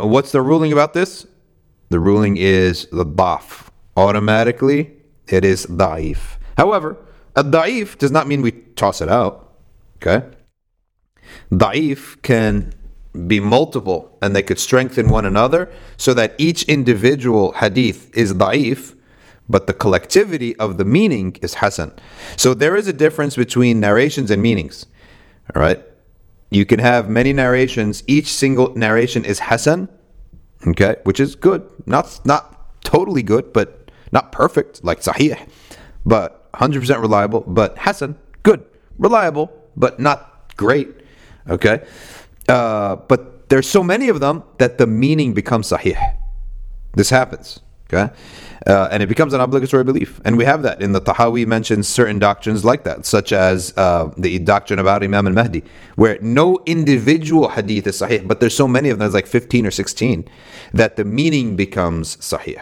Uh, what's the ruling about this? The ruling is the daf. Automatically, it is da'if. However, a da'if does not mean we toss it out. Okay? Da'if can be multiple and they could strengthen one another so that each individual hadith is da'if, but the collectivity of the meaning is hasan. So there is a difference between narrations and meanings. All right? You can have many narrations, each single narration is hasan, okay, which is good. Not not totally good, but not perfect like sahih, but 100% reliable, but hasan, good. Reliable, but not great. Okay? Uh, but there's so many of them that the meaning becomes sahih. This happens. Okay? Uh, and it becomes an obligatory belief. And we have that in the Tahawi mentions certain doctrines like that, such as uh, the doctrine about Imam al Mahdi, where no individual hadith is sahih, but there's so many of them, there's like 15 or 16, that the meaning becomes sahih.